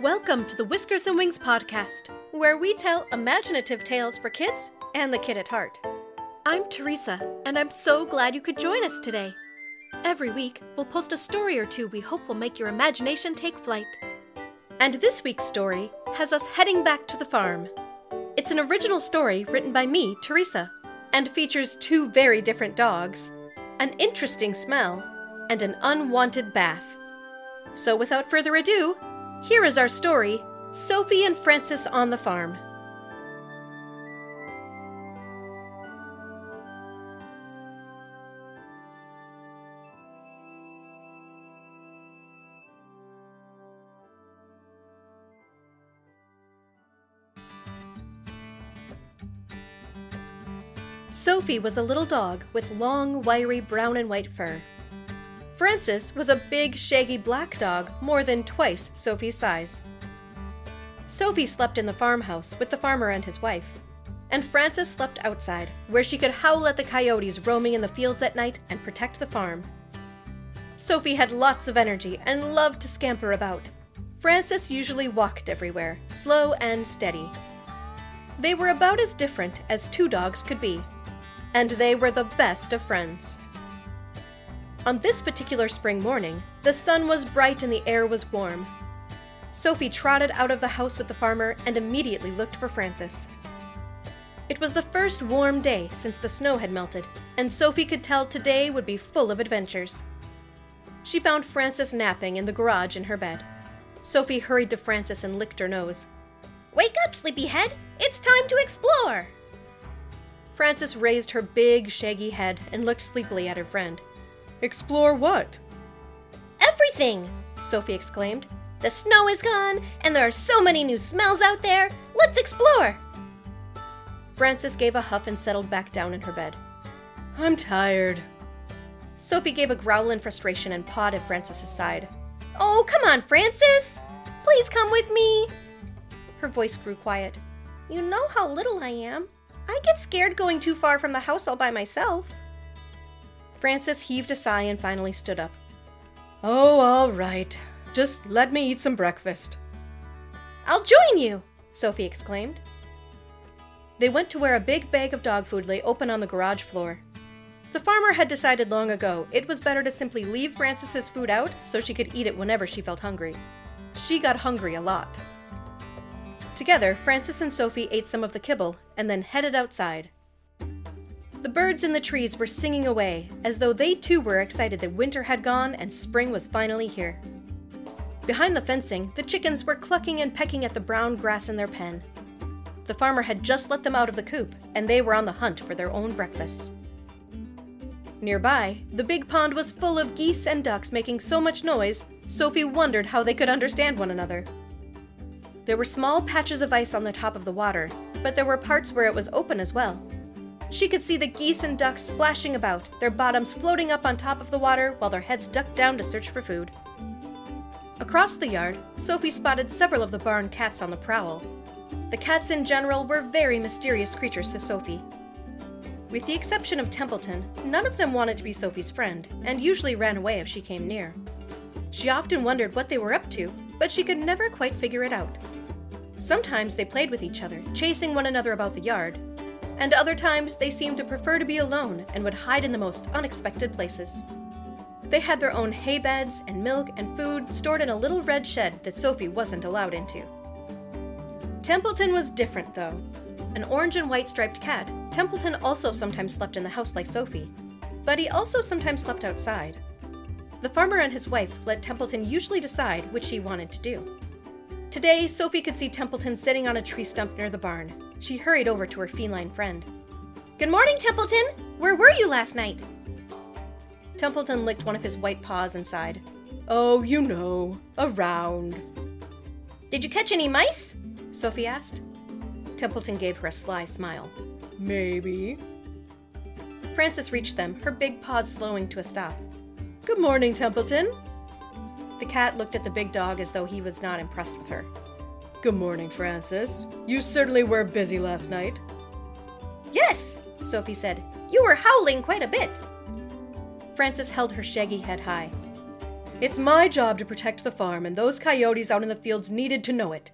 Welcome to the Whiskers and Wings podcast, where we tell imaginative tales for kids and the kid at heart. I'm Teresa, and I'm so glad you could join us today. Every week, we'll post a story or two we hope will make your imagination take flight. And this week's story has us heading back to the farm. It's an original story written by me, Teresa, and features two very different dogs, an interesting smell, and an unwanted bath. So without further ado, here is our story Sofie and Frances on the Farm. Sofie was a little dog with long, wiry brown and white fur. Frances was a big, shaggy black dog, more than twice Sofie's size. Sofie slept in the farmhouse with the farmer and his wife, and Frances slept outside, where she could howl at the coyotes roaming in the fields at night and protect the farm. Sofie had lots of energy and loved to scamper about. Frances usually walked everywhere, slow and steady. They were about as different as two dogs could be, and they were the best of friends. On this particular spring morning, the sun was bright and the air was warm. Sofie trotted out of the house with the farmer and immediately looked for Frances. It was the first warm day since the snow had melted, and Sofie could tell today would be full of adventures. She found Frances napping in the garage in her bed. Sofie hurried to Frances and licked her nose. Wake up, sleepyhead! It's time to explore! Frances raised her big, shaggy head and looked sleepily at her friend. Explore what? Everything! Sofie exclaimed. The snow is gone, and there are so many new smells out there. Let's explore! Frances gave a huff and settled back down in her bed. I'm tired. Sofie gave a growl in frustration and pawed at Frances's side. Oh, come on, Frances! Please come with me! Her voice grew quiet. You know how little I am. I get scared going too far from the house all by myself. Frances heaved a sigh and finally stood up. Oh, all right. Just let me eat some breakfast. I'll join you, Sofie exclaimed. They went to where a big bag of dog food lay open on the garage floor. The farmer had decided long ago it was better to simply leave Frances's food out so she could eat it whenever she felt hungry. She got hungry a lot. Together, Frances and Sofie ate some of the kibble and then headed outside. The birds in the trees were singing away, as though they too were excited that winter had gone and spring was finally here. Behind the fencing, the chickens were clucking and pecking at the brown grass in their pen. The farmer had just let them out of the coop, and they were on the hunt for their own breakfasts. Nearby, the big pond was full of geese and ducks making so much noise, Sofie wondered how they could understand one another. There were small patches of ice on the top of the water, but there were parts where it was open as well. She could see the geese and ducks splashing about, their bottoms floating up on top of the water while their heads ducked down to search for food. Across the yard, Sofie spotted several of the barn cats on the prowl. The cats in general were very mysterious creatures to Sofie. With the exception of Templeton, none of them wanted to be Sofie's friend, and usually ran away if she came near. She often wondered what they were up to, but she could never quite figure it out. Sometimes they played with each other, chasing one another about the yard, and other times they seemed to prefer to be alone and would hide in the most unexpected places. They had their own hay beds and milk and food stored in a little red shed that Sofie wasn't allowed into. Templeton was different, though. An orange and white striped cat, Templeton also sometimes slept in the house like Sofie, but he also sometimes slept outside. The farmer and his wife let Templeton usually decide which he wanted to do. Today, Sofie could see Templeton sitting on a tree stump near the barn. She hurried over to her feline friend. Good morning, Templeton! Where were you last night? Templeton licked one of his white paws and sighed. Oh, you know, around. Did you catch any mice? Sofie asked. Templeton gave her a sly smile. Maybe. Frances reached them, her big paws slowing to a stop. Good morning, Templeton, the cat looked at the big dog as though he was not impressed with her. Good morning, Frances. You certainly were busy last night. Yes, Sofie said. You were howling quite a bit. Frances held her shaggy head high. It's my job to protect the farm, and those coyotes out in the fields needed to know it.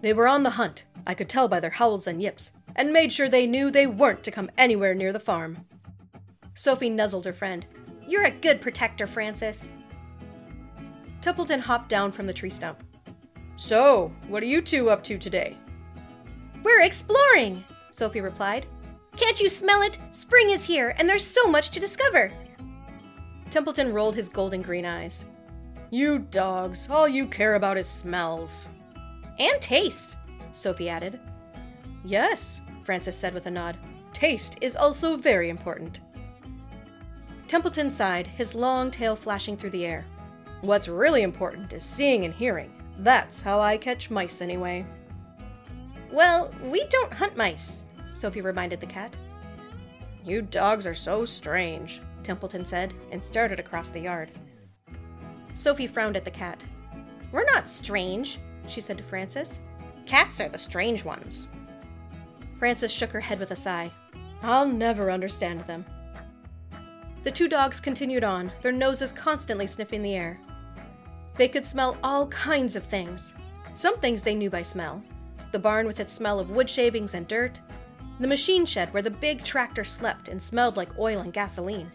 They were on the hunt, I could tell by their howls and yips, and made sure they knew they weren't to come anywhere near the farm. Sofie nuzzled her friend. You're a good protector, Frances. Templeton hopped down from the tree stump. So, what are you two up to today? We're exploring, Sofie replied. Can't you smell it? Spring is here, and there's so much to discover. Templeton rolled his golden green eyes. You dogs, all you care about is smells. And taste, Sofie added. Yes, Frances said with a nod. Taste is also very important. Templeton sighed, his long tail flashing through the air. What's really important is seeing and hearing. That's how I catch mice, anyway. Well, we don't hunt mice, Sofie reminded the cat. You dogs are so strange, Templeton said, and started across the yard. Sofie frowned at the cat. We're not strange, she said to Frances. Cats are the strange ones. Frances shook her head with a sigh. I'll never understand them. The two dogs continued on, their noses constantly sniffing the air. They could smell all kinds of things. Some things they knew by smell the barn with its smell of wood shavings and dirt, the machine shed where the big tractor slept and smelled like oil and gasoline,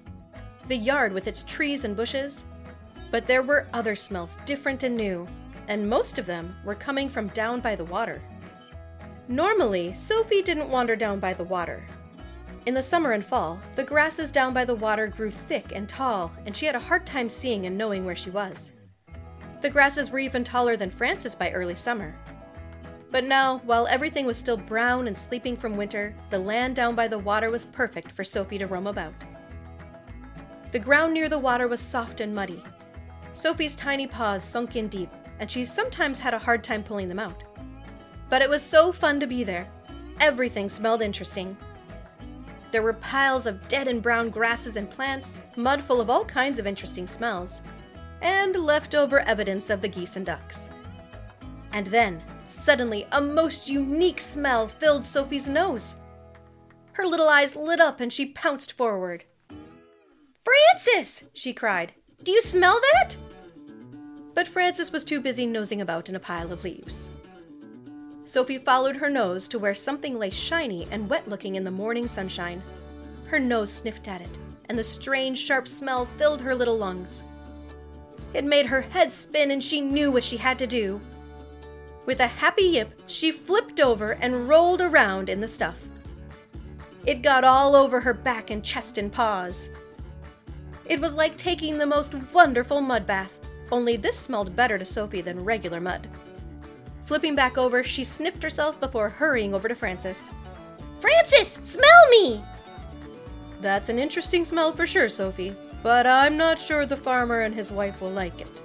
the yard with its trees and bushes. But there were other smells different and new, and most of them were coming from down by the water. Normally, Sofie didn't wander down by the water. In the summer and fall, the grasses down by the water grew thick and tall, and she had a hard time seeing and knowing where she was. The grasses were even taller than Frances by early summer. But now, while everything was still brown and sleeping from winter, the land down by the water was perfect for Sofie to roam about. The ground near the water was soft and muddy. Sofie's tiny paws sunk in deep, and she sometimes had a hard time pulling them out. But it was so fun to be there. Everything smelled interesting, there were piles of dead and brown grasses and plants, mud full of all kinds of interesting smells, and leftover evidence of the geese and ducks. And then, suddenly, a most unique smell filled Sofie's nose. Her little eyes lit up and she pounced forward. Frances! she cried. Do you smell that? But Frances was too busy nosing about in a pile of leaves. Sofie followed her nose to where something lay shiny and wet looking in the morning sunshine. Her nose sniffed at it, and the strange, sharp smell filled her little lungs. It made her head spin, and she knew what she had to do. With a happy yip, she flipped over and rolled around in the stuff. It got all over her back and chest and paws. It was like taking the most wonderful mud bath, only this smelled better to Sofie than regular mud. Flipping back over, she sniffed herself before hurrying over to Frances. Frances, smell me! That's an interesting smell for sure, Sofie, but I'm not sure the farmer and his wife will like it.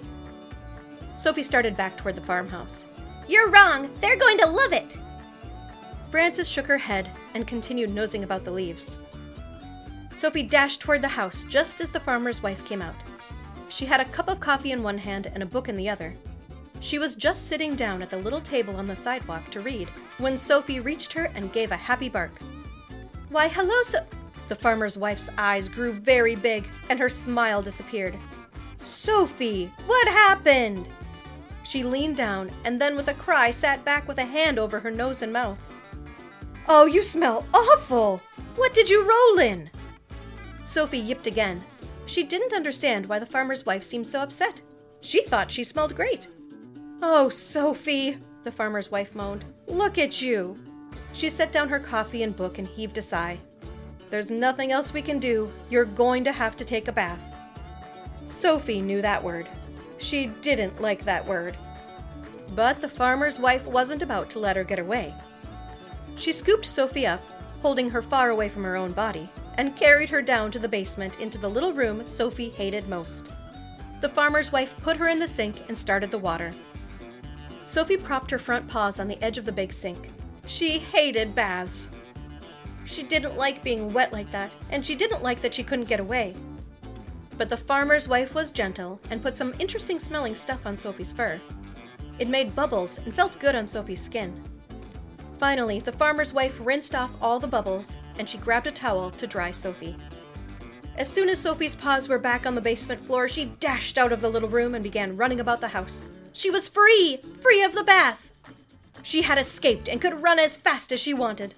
Sofie started back toward the farmhouse. You're wrong! They're going to love it! Frances shook her head and continued nosing about the leaves. Sofie dashed toward the house just as the farmer's wife came out. She had a cup of coffee in one hand and a book in the other. She was just sitting down at the little table on the sidewalk to read when Sofie reached her and gave a happy bark. Why, hello, so. The farmer's wife's eyes grew very big and her smile disappeared. Sofie, what happened? She leaned down and then, with a cry, sat back with a hand over her nose and mouth. Oh, you smell awful! What did you roll in? Sofie yipped again. She didn't understand why the farmer's wife seemed so upset. She thought she smelled great. Oh, Sofie, the farmer's wife moaned. Look at you. She set down her coffee and book and heaved a sigh. There's nothing else we can do. You're going to have to take a bath. Sofie knew that word. She didn't like that word. But the farmer's wife wasn't about to let her get away. She scooped Sofie up, holding her far away from her own body, and carried her down to the basement into the little room Sofie hated most. The farmer's wife put her in the sink and started the water. Sofie propped her front paws on the edge of the big sink. She hated baths. She didn't like being wet like that, and she didn't like that she couldn't get away. But the farmer's wife was gentle and put some interesting smelling stuff on Sofie's fur. It made bubbles and felt good on Sofie's skin. Finally, the farmer's wife rinsed off all the bubbles and she grabbed a towel to dry Sofie. As soon as Sofie's paws were back on the basement floor, she dashed out of the little room and began running about the house. She was free! Free of the bath! She had escaped and could run as fast as she wanted.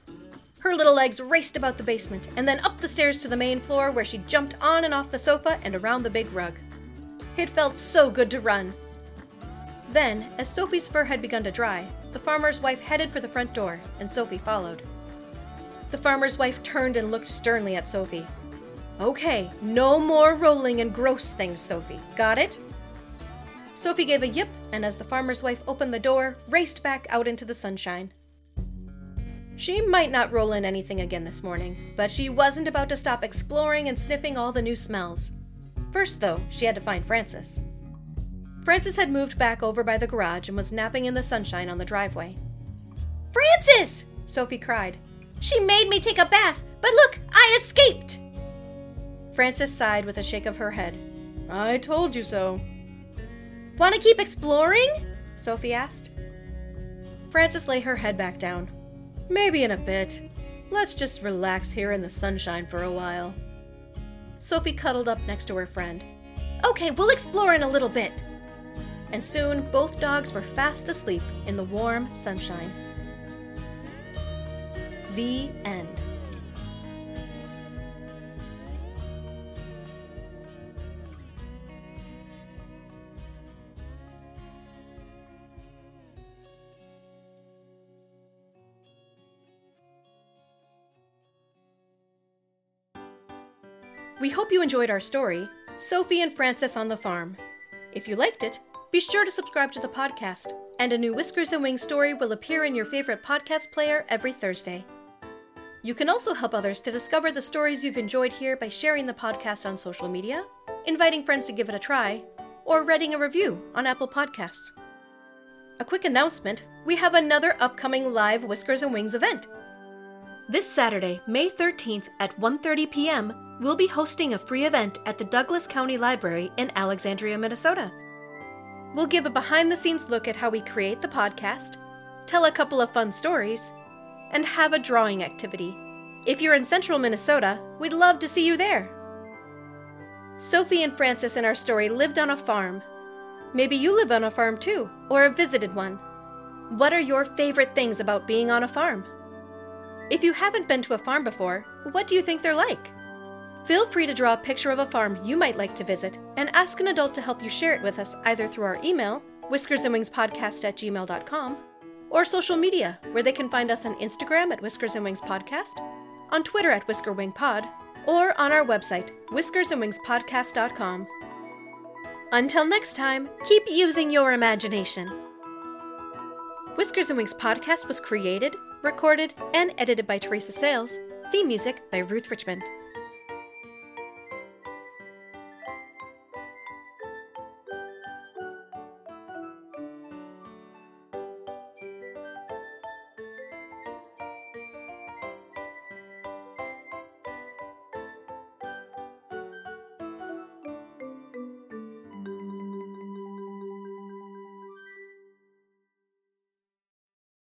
Her little legs raced about the basement and then up the stairs to the main floor where she jumped on and off the sofa and around the big rug. It felt so good to run. Then, as Sofie's fur had begun to dry, the farmer's wife headed for the front door, and Sofie followed. The farmer's wife turned and looked sternly at Sofie. Okay, no more rolling and gross things, Sofie. Got it? Sofie gave a yip, and as the farmer's wife opened the door, raced back out into the sunshine. She might not roll in anything again this morning, but she wasn't about to stop exploring and sniffing all the new smells. First, though, she had to find Frances. Frances had moved back over by the garage and was napping in the sunshine on the driveway. Frances! Sofie cried. She made me take a bath, but look, I escaped! Frances sighed with a shake of her head. I told you so. Want to keep exploring? Sofie asked. Frances lay her head back down. Maybe in a bit. Let's just relax here in the sunshine for a while. Sofie cuddled up next to her friend. Okay, we'll explore in a little bit. And soon both dogs were fast asleep in the warm sunshine. The end. We hope you enjoyed our story, Sofie and Frances on the Farm. If you liked it, be sure to subscribe to the podcast, and a new Whiskers and Wings story will appear in your favorite podcast player every Thursday. You can also help others to discover the stories you've enjoyed here by sharing the podcast on social media, inviting friends to give it a try, or writing a review on Apple Podcasts. A quick announcement we have another upcoming live Whiskers and Wings event. This Saturday, May 13th at 1:30 p.m., we'll be hosting a free event at the Douglas County Library in Alexandria, Minnesota. We'll give a behind the scenes look at how we create the podcast, tell a couple of fun stories, and have a drawing activity. If you're in central Minnesota, we'd love to see you there. Sofie and Frances in our story lived on a farm. Maybe you live on a farm too, or have visited one. What are your favorite things about being on a farm? If you haven't been to a farm before, what do you think they're like? Feel free to draw a picture of a farm you might like to visit and ask an adult to help you share it with us either through our email, whiskersandwingspodcast at gmail.com, or social media, where they can find us on Instagram at Whiskers and Wings Podcast, on Twitter at Whisker Wing Pod, or on our website, whiskersandwingspodcast.com. Until next time, keep using your imagination. Whiskers and Wings Podcast was created, recorded, and edited by Teresa Sayles. Theme music by Ruth Richmond.